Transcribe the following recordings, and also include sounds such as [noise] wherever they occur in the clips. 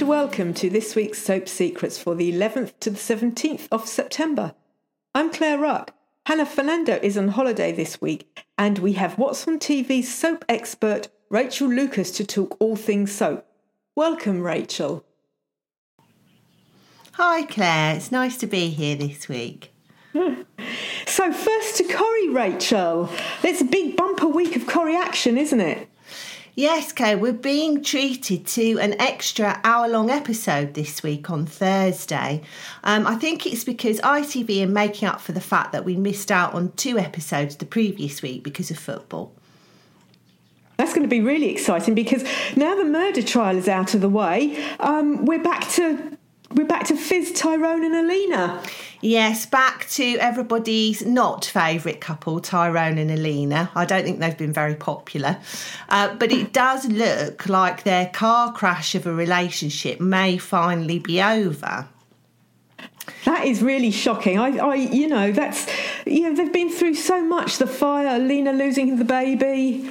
and welcome to this week's Soap Secrets for the 11th to the 17th of September. I'm Claire Ruck. Hannah Fernando is on holiday this week, and we have What's on TV's soap expert Rachel Lucas to talk all things soap. Welcome, Rachel. Hi, Claire. It's nice to be here this week. [laughs] So, first to Corrie, Rachel. It's a big bumper week of Corrie action, isn't it? Yes, Claire, we're being treated to an extra hour long episode this week on Thursday. Um, I think it's because ITV are making up for the fact that we missed out on two episodes the previous week because of football. That's going to be really exciting because now the murder trial is out of the way, um, we're back to we're back to Fiz, Tyrone, and Alina. Yes, back to everybody's not favourite couple, Tyrone and Alina. I don't think they've been very popular. Uh, but it does look like their car crash of a relationship may finally be over. That is really shocking. I, I, you know, that's, you know, they've been through so much the fire, Alina losing the baby.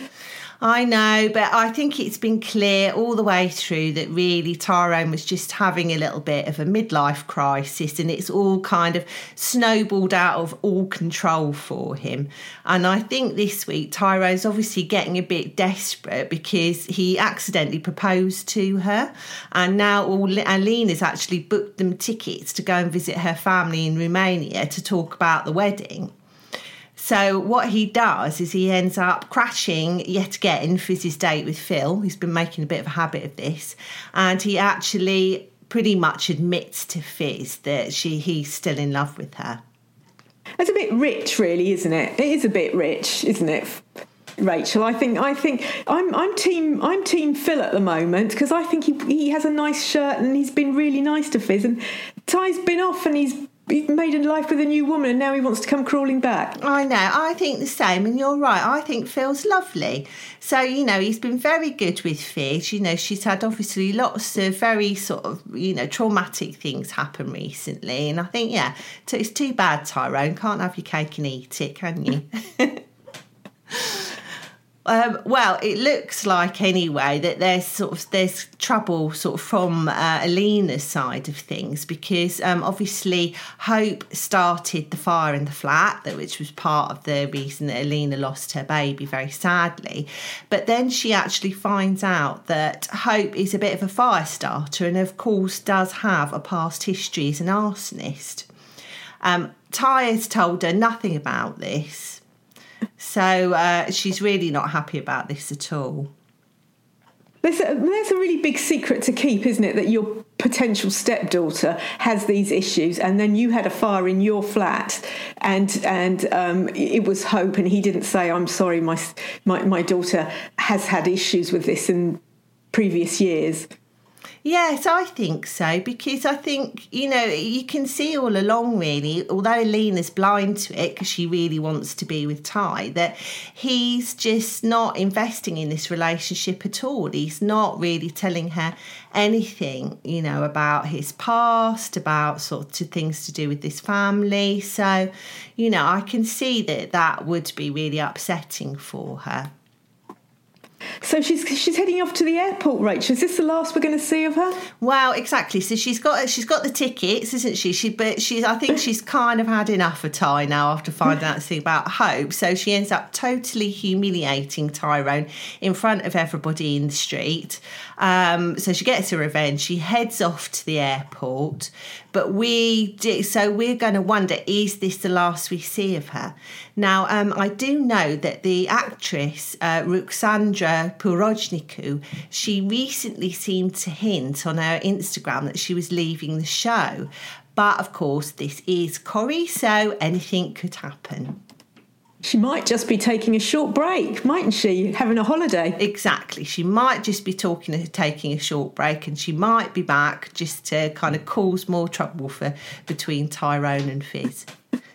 I know, but I think it's been clear all the way through that really Tyrone was just having a little bit of a midlife crisis and it's all kind of snowballed out of all control for him. And I think this week Tyrone's obviously getting a bit desperate because he accidentally proposed to her and now all Alina's actually booked them tickets to go and visit her family in Romania to talk about the wedding. So what he does is he ends up crashing yet again for his date with Phill. He's been making a bit of a habit of this, and he actually pretty much admits to Fiz that she he's still in love with her. It's a bit rich, really, isn't it? It is a bit rich, isn't it? Rachel, I think I think I'm I'm team I'm team Phill at the moment because I think he he has a nice shirt and he's been really nice to Fiz and Ty's been off and he's he made a life with a new woman and now he wants to come crawling back. I know. I think the same, and you're right. I think Phill's lovely. So, you know, he's been very good with Fiz. You know, she's had obviously lots of very sort of, you know, traumatic things happen recently. And I think, yeah, it's too bad, Tyrone. Can't have your cake and eat it, can you? [laughs] Um, well, it looks like anyway that there's sort of there's trouble sort of from uh, Alina's side of things because um, obviously Hope started the fire in the flat, which was part of the reason that Alina lost her baby very sadly. But then she actually finds out that Hope is a bit of a fire starter and of course does have a past history as an arsonist. Um, Ty has told her nothing about this so uh, she's really not happy about this at all. There's a, there's a really big secret to keep, isn't it? That your potential stepdaughter has these issues, and then you had a fire in your flat, and and um, it was Hope, and he didn't say, "I'm sorry, my my my daughter has had issues with this in previous years." Yes, I think so because I think, you know, you can see all along, really, although Alina's blind to it because she really wants to be with Ty, that he's just not investing in this relationship at all. He's not really telling her anything, you know, about his past, about sort of things to do with this family. So, you know, I can see that that would be really upsetting for her. So she's she's heading off to the airport, Rachel. Is this the last we're going to see of her? Well, exactly. So she's got she's got the tickets, isn't she? She but she's I think [laughs] she's kind of had enough of Ty now after finding out thing about Hope. So she ends up totally humiliating Tyrone in front of everybody in the street. Um, so she gets her revenge. She heads off to the airport. But we do, so we're going to wonder is this the last we see of her? Now, um, I do know that the actress uh, Ruxandra Porojnicu, she recently seemed to hint on her Instagram that she was leaving the show. But of course, this is Corrie, so anything could happen. She might just be taking a short break, mightn't she? Having a holiday. Exactly. She might just be talking, taking a short break, and she might be back just to kind of cause more trouble for between Tyrone and Fiz.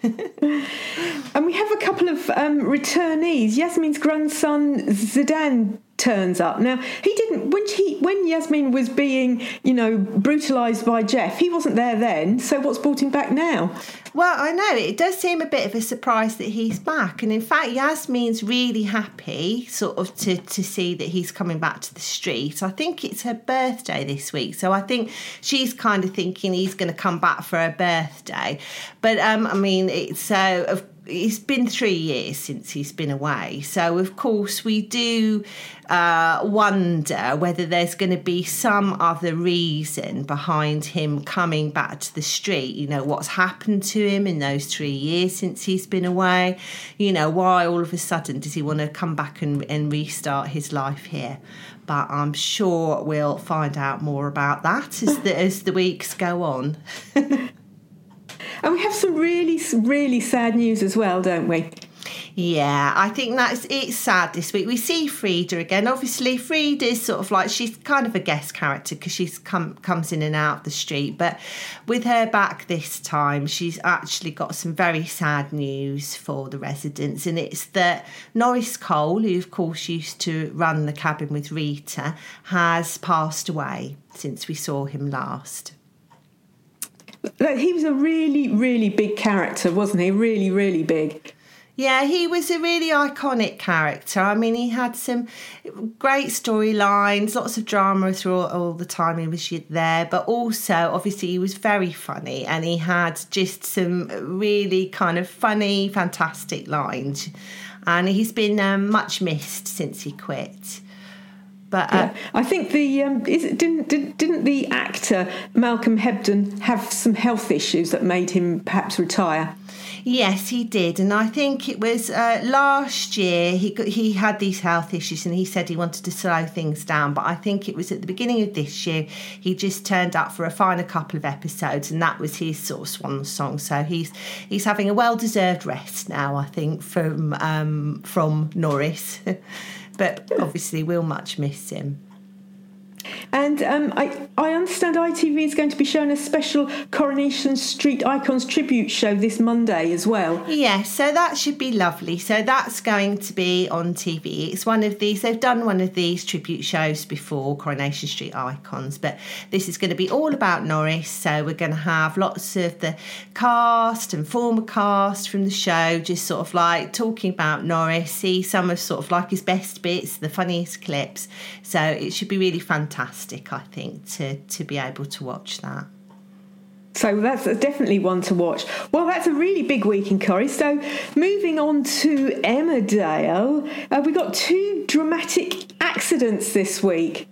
And we have a couple of um, returnees. Yasmin's grandson Zeedan turns up. Now he didn't when he when Yasmin was being you know brutalised by Geoff. He wasn't there then. So what's brought him back now? Well, I know it does seem a bit of a surprise that he's back, and in fact, Yasmin's really happy, sort of, to to see that he's coming back to the street. I think it's her birthday this week, so I think she's kind of thinking he's going to come back for her birthday. But um, I mean, it's uh, of it's been three years since he's been away. So, of course, we do uh, wonder whether there's going to be some other reason behind him coming back to the street. You know, what's happened to him in those three years since he's been away? You know, why all of a sudden does he want to come back and, and restart his life here? But I'm sure we'll find out more about that as the, as the weeks go on. [laughs] And we have some really, really sad news as well, don't we? Yeah, I think that's it's sad this week. We see Freda again. Obviously, Freda is sort of like she's kind of a guest character because she's come comes in and out of the street. But with her back this time, she's actually got some very sad news for the residents, and it's that Norris Cole, who of course used to run the Kabin with Rita, has passed away since we saw him last. He was a really, really big character, wasn't he? Really, really big. Yeah, he was a really iconic character. I mean, he had some great storylines, lots of drama through all, all, the time he was there, but also, obviously, he was very funny and he had just some really kind of funny, fantastic lines. And he's been um, much missed since he quit. But uh, yeah. I think the um, is it, didn't did, didn't the actor Malcolm Hebden have some health issues that made him perhaps retire? Yes, he did, and I think it was uh, last year he got, he had these health issues, and he said he wanted to slow things down. But I think it was at the beginning of this year he just turned up for a final couple of episodes, and that was his sort of swan song. So he's he's having a well deserved rest now, I think, from um, from Norris. [laughs] but obviously we'll much miss him. And um, I, I understand ITV is going to be showing a special Coronation Street Icons tribute show this Monday as well. Yes, so that should be lovely. So that's going to be on TV. It's one of these, they've done one of these tribute shows before, Coronation Street Icons, but this is going to be all about Norris. So we're going to have lots of the cast and former cast from the show just sort of like talking about Norris, see some of sort of like his best bits, the funniest clips. So it should be really fantastic fantastic, I think, to, to be able to watch that. So that's definitely one to watch. Well, that's a really big week in Corrie. So moving on to Emmerdale, uh, we got two dramatic accidents this week.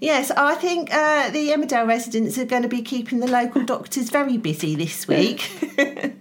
Yes, I think uh, the Emmerdale residents are going to be keeping the local [laughs] doctors very busy this week. [laughs]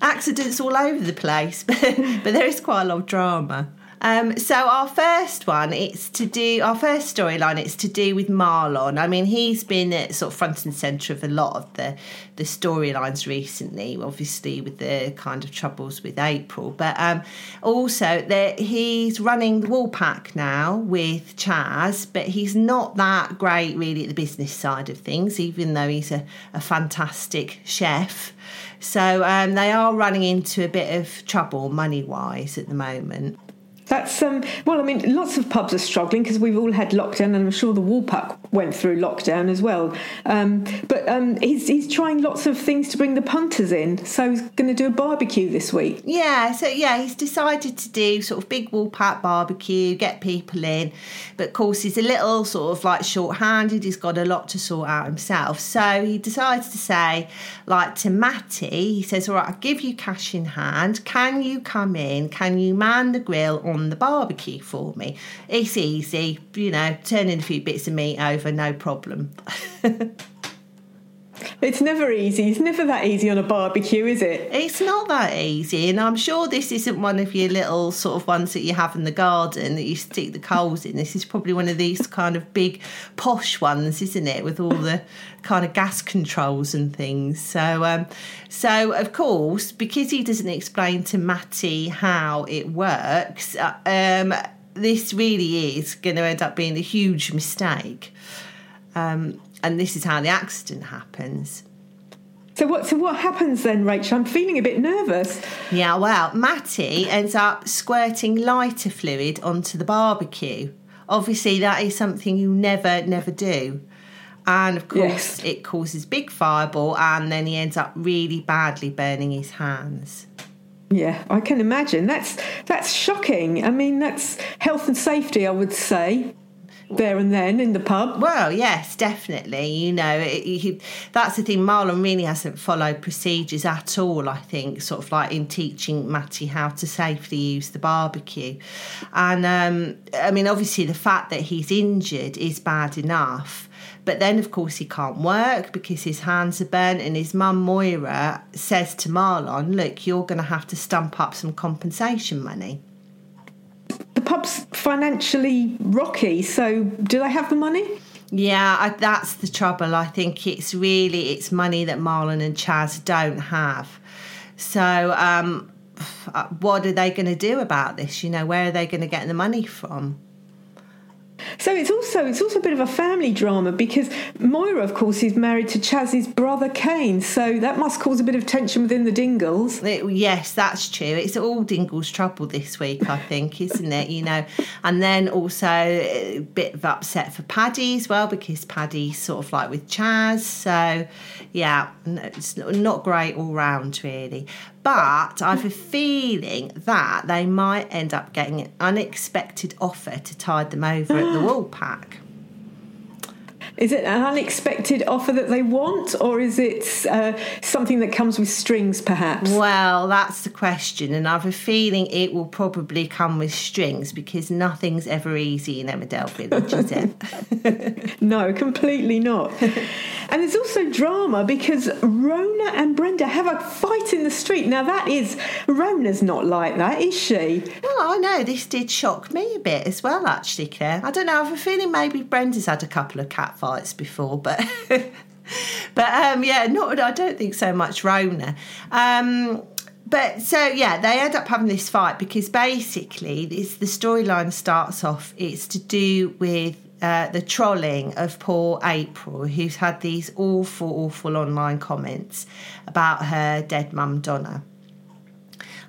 Accidents all over the place, [laughs] but, but there is quite a lot of drama. Um, so our first one, it's to do our first storyline. It's to do with Marlon. I mean, he's been at sort of front and centre of a lot of the the storylines recently. Obviously, with the kind of troubles with April, but um, also that he's running the Woolpack now with Chas. but he's not that great really at the business side of things, even though he's a, a fantastic chef. So um, they are running into a bit of trouble money wise at the moment. That's um, well, I mean, lots of pubs are struggling because we've all had lockdown, and I'm sure the Woolpack went through lockdown as well. Um, but um, he's he's trying lots of things to bring the punters in, so he's going to do a barbecue this week. Yeah, so yeah, he's decided to do sort of big Woolpack barbecue, get people in, but of course he's a little sort of like short-handed. He's got a lot to sort out himself, so he decides to say, like to Matty, he says, "All right, I'll give you cash in hand. Can you come in? Can you man the grill on?" On the barbecue for me. It's easy, you know, turning a few bits of meat over, no problem. [laughs] It's never easy. It's never that easy on a barbecue, is it? It's not that easy. And I'm sure this isn't one of your little sort of ones that you have in the garden that you stick the coals in. This is probably one of these kind of big posh ones, isn't it? With all the kind of gas controls and things. So, um, so of course, because he doesn't explain to Matty how it works, uh, um, this really is going to end up being a huge mistake. Um, and this is how the accident happens. So what? So what happens then, Rachel? I'm feeling a bit nervous. Yeah, well, Matty ends up squirting lighter fluid onto the barbecue. Obviously, that is something you never, never do. And of course, Yes. it causes big fireball, and then he ends up really badly burning his hands. Yeah, I can imagine. That's that's shocking. I mean, that's health and safety. I would say there and then in the pub. Well, yes, definitely. You know, it, that's the thing. Marlon really hasn't followed procedures at all. I think, sort of like in teaching Matty how to safely use the barbecue, and um, I mean, obviously, the fact that he's injured is bad enough. But then, of course, he can't work because his hands are burnt, and his mum Moira says to Marlon, "Look, you're going to have to stump up some compensation money." Financially rocky. So do they have the money? Yeah, I, that's the trouble. I think it's really it's money that Marlon and Chas don't have. So, um, what are they going to do about this? You know, where are they going to get the money from? So it's also it's also a bit of a family drama because Moira, of course, is married to Chas's brother Cain. So that must cause a bit of tension within the Dingles. It- yes, that's true. It's all Dingle's trouble this week, I think, isn't it? You know, and then also a bit of upset for Paddy as well because Paddy's sort of like with Chas. So, yeah, it's not great all round, really. But I have a feeling that they might end up getting an unexpected offer to tide them over at the [gasps] Woolpack. Is it an unexpected offer that they want, or is it uh, something that comes with strings, perhaps? Well, that's the question, and I have a feeling it will probably come with strings because nothing's ever easy in Emmerdale Village, is it? [laughs] [laughs] No, completely not. and there's also drama because Rona and Brenda have a fight in the street. Now that is Rona's not like that, is she? well, I know this did shock me a bit as well, actually, Claire. I don't know. I have a feeling maybe Brenda's had a couple of cat fights before, but. [laughs] But um, yeah, not I don't think so much Rona. Um, but so yeah, they end up having this fight because basically this, the storyline starts off. It's to do with uh, the trolling of poor April, who's had these awful, awful online comments about her dead mum Donna.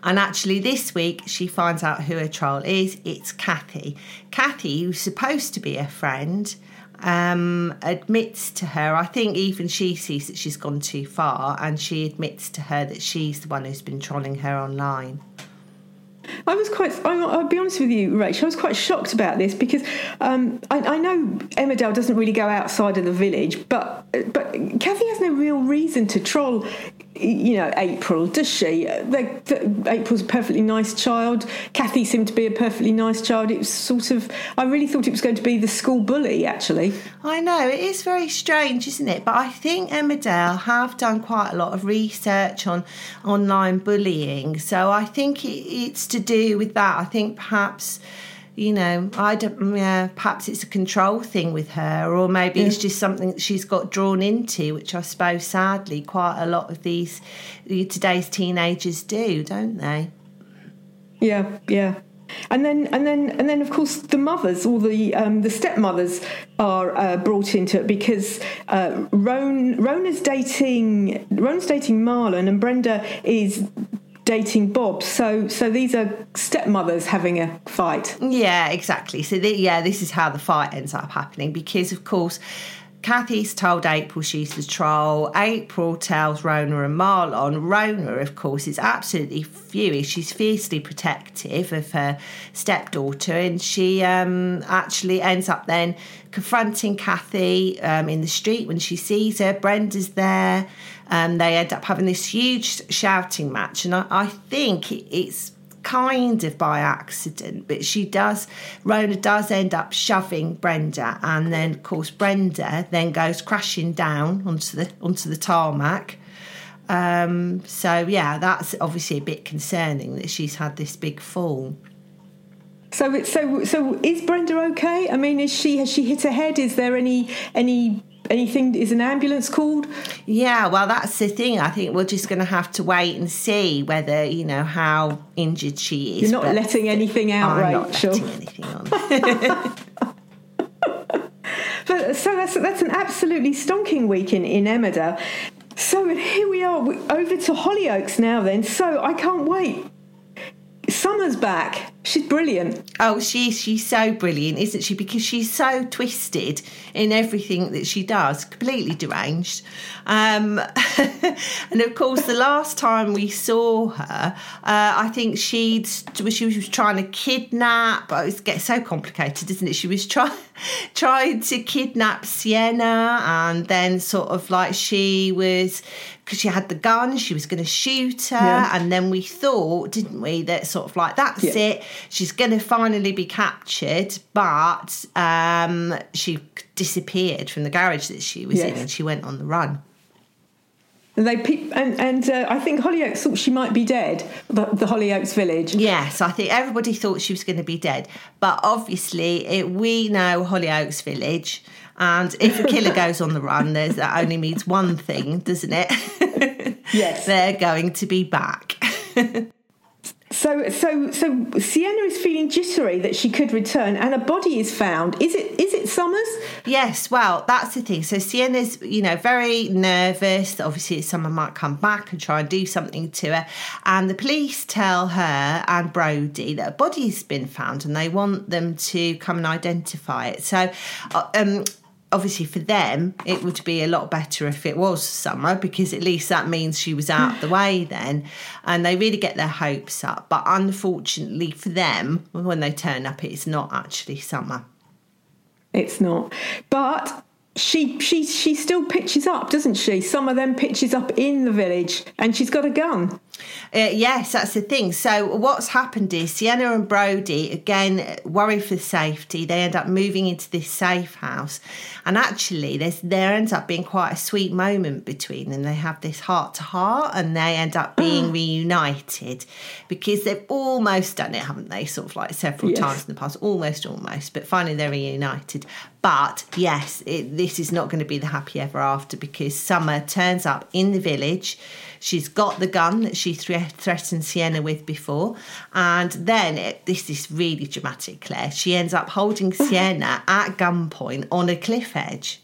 And actually, this week she finds out who her troll is. It's Cathy. Cathy, who's supposed to be a friend, um, admits to her. I think even she sees that she's gone too far, and she admits to her that she's the one who's been trolling her online. I was quite. I'll be honest with you, Rachel. I was quite shocked about this because um, I, I know Emmerdale doesn't really go outside of the village, but but Cathy has no real reason to troll. You know, April does she? April's a perfectly nice child. Cathy seemed to be a perfectly nice child. It was sort of. I really thought it was going to be the school bully. Actually, I know it is very strange, isn't it? But I think Emma Emmerdale have done quite a lot of research on online bullying, so I think it, it's to do with that. I think perhaps. You know, I don't. Yeah, perhaps it's a control thing with her, or maybe it's just something that she's got drawn into, which I suppose, sadly, quite a lot of these today's teenagers do, don't they? Yeah, yeah. And then, and then, and then, of course, the mothers, all the um, the stepmothers, are uh, brought into it because uh, Ron, Rona's dating Rona's dating Marlon, and Brenda is dating Bob. So, so these are stepmothers having a fight. Yeah, exactly. So, the, yeah, this is how the fight ends up happening because, of course, Cathy's told April she's the troll. April tells Rona and Marlon. Rona, of course, is absolutely furious. She's fiercely protective of her stepdaughter, and she um, actually ends up then confronting Cathy um, in the street when she sees her. Brenda's there. Um, they end up having this huge shouting match, and I, I think it's kind of by accident, but she does, Rona does end up shoving Brenda, and then of course Brenda then goes crashing down onto the onto the tarmac. Um, so yeah, that's obviously a bit concerning that she's had this big fall. So, so, so is Brenda okay? I mean, is she has she hit her head? Is there any any anything? Is an ambulance called? Yeah, well, that's the thing. I think we're just going to have to wait and see whether you know how injured she is. You're not letting anything out, I'm Rachel. not letting anything on. [laughs] But so that's that's an absolutely stonking week in in Emmerdale. So here we are, over to Hollyoaks now. Then, so I can't wait. Summer's back. She's brilliant. Oh, she's she's so brilliant, isn't she? Because she's so twisted in everything that she does, completely deranged. Um, [laughs] and of course, the last time we saw her, uh, I think she'd she was trying to kidnap. Oh, it gets so complicated, isn't it? She was trying [laughs] trying to kidnap Sienna, and then sort of like she was because she had the gun, she was going to shoot her, yeah. and then we thought, didn't we, that sort of like that's yeah. it she's going to finally be captured, but um, she disappeared from the garage that she was yes. in and she went on the run. And they and and uh, I think Hollyoaks thought she might be dead. The, the Hollyoaks village. Yes, I think everybody thought she was going to be dead, but obviously it, we know Hollyoaks village, and if a killer goes on the run, there's that only means one thing, doesn't it? [laughs] yes, they're going to be back. So, so, so Sienna is feeling jittery that she could return, and a body is found. Is it? Is it Summers? Yes. Well, that's the thing. So Sienna's, you know, very nervous. Obviously, someone might come back and try and do something to her, and the police tell her and Brody that a body's been found, and they want them to come and identify it. So, uh, um, obviously for them it would be a lot better if it was summer because at least that means she was out of the way then and they really get their hopes up. But unfortunately for them when they turn up it's not actually summer. It's not. But she she she still pitches up, doesn't she? Some of them pitches up in the village, and she's got a gun. Uh, yes, that's the thing. So what's happened is Sienna and Brody again worry for safety. They end up moving into this safe house, and actually, there's there ends up being quite a sweet moment between them. They have this heart to heart, and they end up being [gasps] reunited because they've almost done it, haven't they? Sort of like several yes. times in the past, almost, almost, but finally they're reunited. But yes, it, this is not going to be the happy ever after because Summer turns up in the village. She's got the gun that she threatened Sienna with before. And then it, this is really dramatic, Claire. She ends up holding [laughs] Sienna at gunpoint on a cliff edge.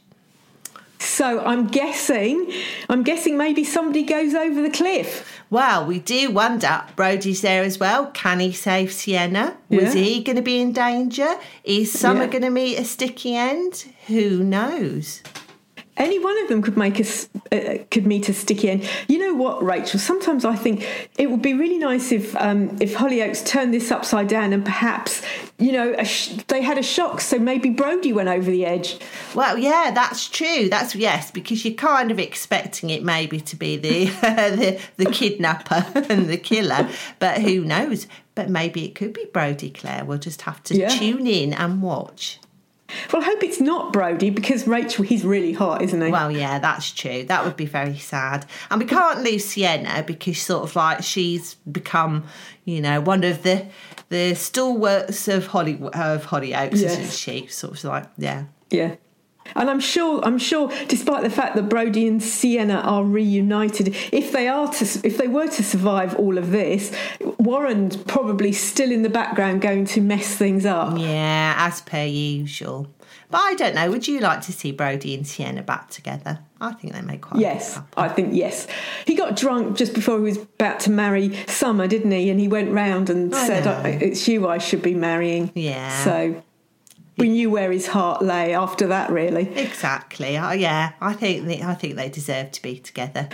So I'm guessing, I'm guessing maybe somebody goes over the cliff. Well, we do wonder. Brody's there as well. Can he save Sienna? Was yeah. he going to be in danger? Is Summer yeah. going to meet a sticky end? Who knows? Any one of them could make us uh, could meet a sticky end. You know what, Rachel? Sometimes I think it would be really nice if um, if Hollyoaks turned this upside down and perhaps you know sh- they had a shock, so maybe Brody went over the edge. Well, yeah, that's true. That's yes, because you're kind of expecting it maybe to be the [laughs] the, the kidnapper [laughs] and the killer, but who knows? But maybe it could be Brody Claire. We'll just have to yeah. tune in and watch. Well, I hope it's not Brody because Rachel, he's really hot, isn't he? Well, yeah, that's true. That would be very sad. And we can't lose Sienna because sort of like she's become, you know, one of the the stalwarts of Holly of Hollyoaks, yes. isn't she? Sort of like, yeah. Yeah. And I'm sure, I'm sure, despite the fact that Brody and Sienna are reunited, if they are to, if they were to survive all of this, Warren's probably still in the background going to mess things up. Yeah, as per usual. But I don't know. Would you like to see Brody and Sienna back together? I think they make quite. Yes, I think yes. He got drunk just before he was about to marry Summer, didn't he? And he went round and I said, "It's you I should be marrying." Yeah. So we knew where his heart lay after that, really. Exactly. Uh, yeah, I think they, I think they deserve to be together.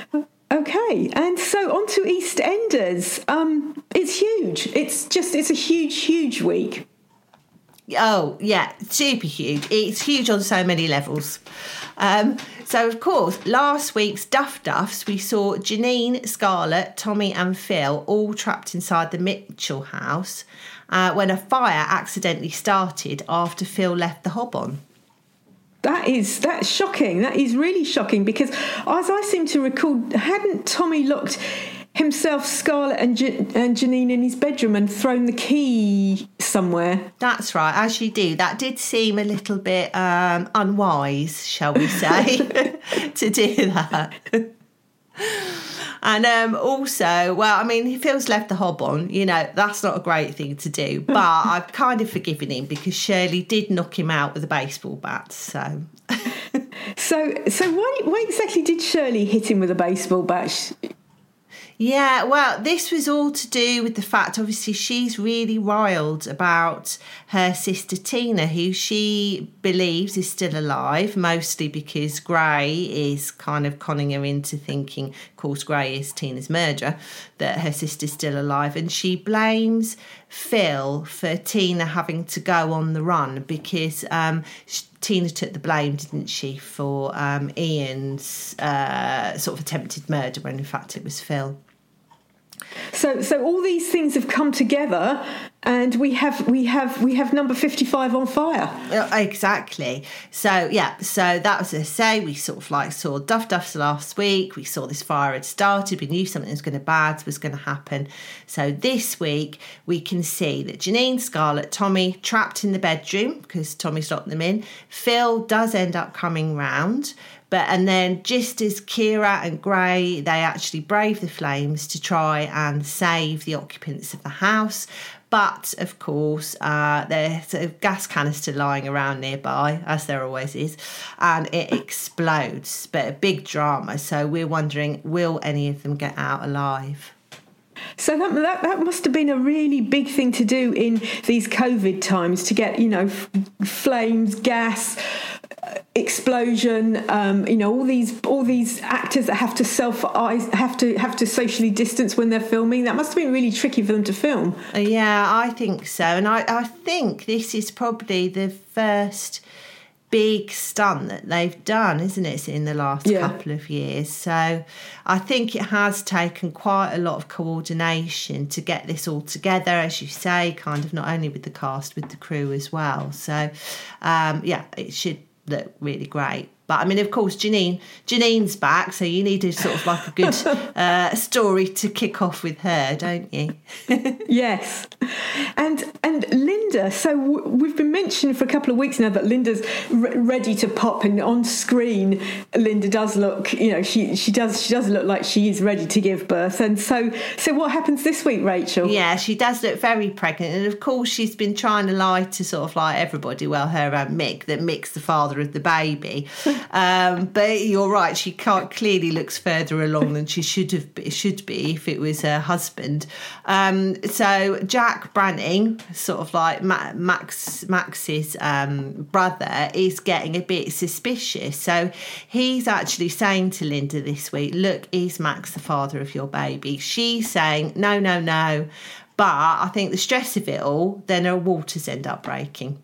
Okay, and so on to EastEnders. Um, it's huge. It's just it's a huge, huge week. Oh yeah, super huge. It's huge on so many levels. Um, so of course, last week's Duff Duffs, we saw Janine, Scarlett, Tommy, and Phil all trapped inside the Mitchell house uh, when a fire accidentally started after Phil left the hob on. That is that's shocking. That is really shocking because, as I seem to recall, hadn't Tommy locked himself, Scarlett, and, and Janine in his bedroom and thrown the key somewhere? That's right, as you do. That did seem a little bit um, unwise, shall we say, [laughs] [laughs] to do that. And um, also, well, I mean, he feels left the hob on. You know, that's not a great thing to do. [laughs] But I've kind of forgiven him because Shirley did knock him out with a baseball bat. So. [laughs] So, so why, why exactly did Shirley hit him with a baseball bat? Yeah, well, this was all to do with the fact, obviously, she's really riled about her sister Tina, who she believes is still alive, mostly because Gray is kind of conning her into thinking, of course, Gray is Tina's murderer, that her sister's still alive. And she blames Phil for Tina having to go on the run because um, Tina took the blame, didn't she, for um, Ian's uh, sort of attempted murder when in fact it was Phil. So, so all these things have come together, and we have we have we have number fifty five on fire. Exactly. So yeah, so that was a say. We sort of like saw Duff Duffs last week. We saw this fire had started. We knew something was going to bad was going to happen. So this week we can see that Janine, Scarlett, Tommy trapped in the bedroom because Tommy's locked them in. Phil does end up coming round. But and then just as Kira and Gray, they actually brave the flames to try and save the occupants of the house. But of course, uh, there's a gas canister lying around nearby, as there always is, and it explodes. But a big drama. So we're wondering, will any of them get out alive? So that, that, that must have been a really big thing to do in these COVID times to get you know f- flames, gas, explosion um, you know all these all these actors that have to self have to have to socially distance when they're filming that must have been really tricky for them to film. Yeah i think so. And i, I think this is probably the first big stunt that they've done isn't it in the last yeah. couple of years? So i think it has taken quite a lot of coordination to get this all together as you say kind of not only with the cast with the crew as well. So um, yeah it should look really great. But I mean, of course, Janine, Janine's back, so you need a sort of like a good [laughs] uh, story to kick off with her, don't you? [laughs] yes, and and Linda. So w- we've been mentioning for a couple of weeks now that Linda's re- ready to pop, and on screen, Linda does look. You know, she she does she does look like she is ready to give birth. And so so what happens this week, Rachel? Yeah, she does look very pregnant, and of course, she's been trying to lie to sort of like everybody. Well, her and Mick that Mick's the father of the baby. [laughs] Um, but you're right; she can't, clearly looks further along than she should have should be if it was her husband. Um, so Jack Branning, sort of like Max Max's um, brother, is getting a bit suspicious. So he's actually saying to Linda this week, "Look, is Max the father of your baby?" She's saying, "No, no, no." But I think the stress of it all, then her waters end up breaking.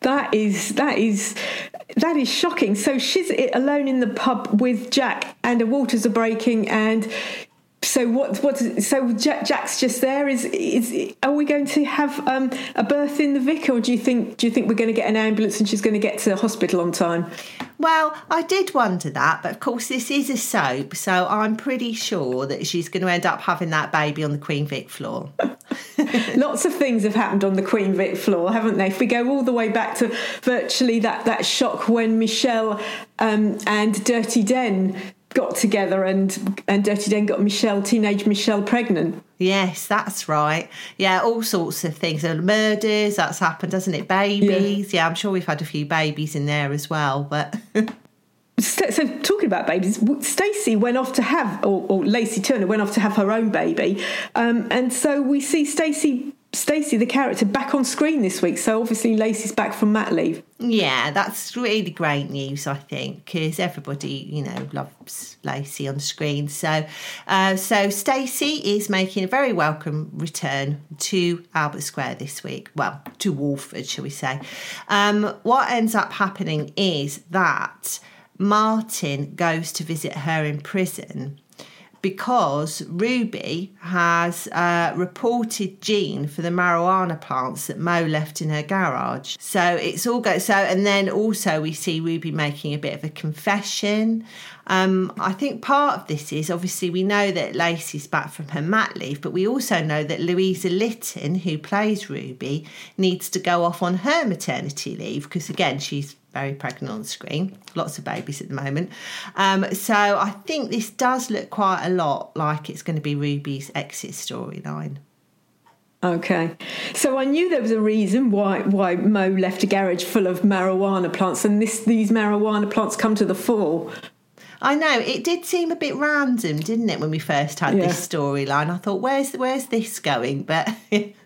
That is that is that is shocking. So she's alone in the pub with Jack, and the waters are breaking, and so what? What? So Jack, Jack's just there. Is is? Are we going to have um, a birth in the Vic, or do you think? Do you think we're going to get an ambulance and she's going to get to the hospital on time? Well, I did wonder that, but of course this is a soap, so I'm pretty sure that she's going to end up having that baby on the Queen Vic floor. [laughs] Lots of things have happened on the Queen Vic floor, haven't they? If we go all the way back to virtually that that shock when Michelle um, and Dirty Den got together and and Dirty Den got Michelle, teenage Michelle, pregnant. Yes, that's right. Yeah, all sorts of things. And Murders, that's happened, doesn't it? Babies. Yeah, yeah I'm sure we've had a few babies in there as well. But [laughs] so, so, talking about babies, Stacey went off to have, or, or Lacey Turner went off to have her own baby, um, and so we see Stacey Stacey, the character, back on screen this week. So obviously Lacey's back from mat leave. Yeah, that's really great news, I think, because everybody, you know, loves Lacey on screen. So, uh, so Stacey is making a very welcome return to Albert Square this week. Well, to Walford, shall we say? Um, what ends up happening is that Martin goes to visit her in prison because Ruby has uh, reported Jean for the marijuana plants that Mo left in her garage. So it's all go. So and then also we see Ruby making a bit of a confession. Um, I think part of this is obviously we know that Lacey's back from her mat leave, but we also know that Louisa Lytton, who plays Ruby, needs to go off on her maternity leave because again she's very pregnant on screen, lots of babies at the moment. Um, so I think this does look quite a lot like it's going to be Ruby's exit storyline. Okay. So I knew there was a reason why why Mo left a garage full of marijuana plants, and this these marijuana plants come to the fore. I know it did seem a bit random, didn't it, when we first had Yeah. this storyline? I thought, where's where's this going? But [laughs]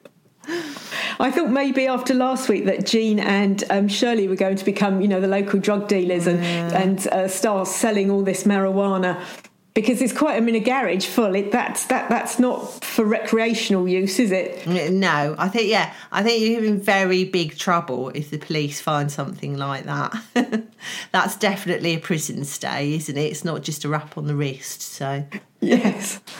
I thought maybe after last week that Jean and um, Shirley were going to become, you know, the local drug dealers and and uh, start selling all this marijuana because it's quite. I mean, a garage full. It that's that that's not for recreational use, is it? no, I think yeah, I think you're in very big trouble if the police find something like that. [laughs] That's definitely a prison stay, isn't it? It's not just a rap on the wrist. So Yes. [laughs]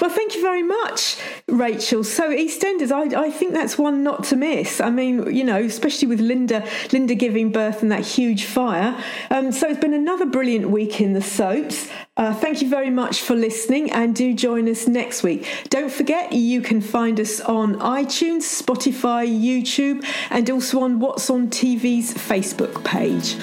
Well, thank you very much, Rachel. So EastEnders, I, I think that's one not to miss. I mean, you know, especially with Linda, Linda giving birth and that huge fire. Um, so it's been another brilliant week in the soaps. Uh, thank you very much for listening, and do join us next week. Don't forget, you can find us on iTunes, Spotify, YouTube, and also on What's on TV's Facebook page.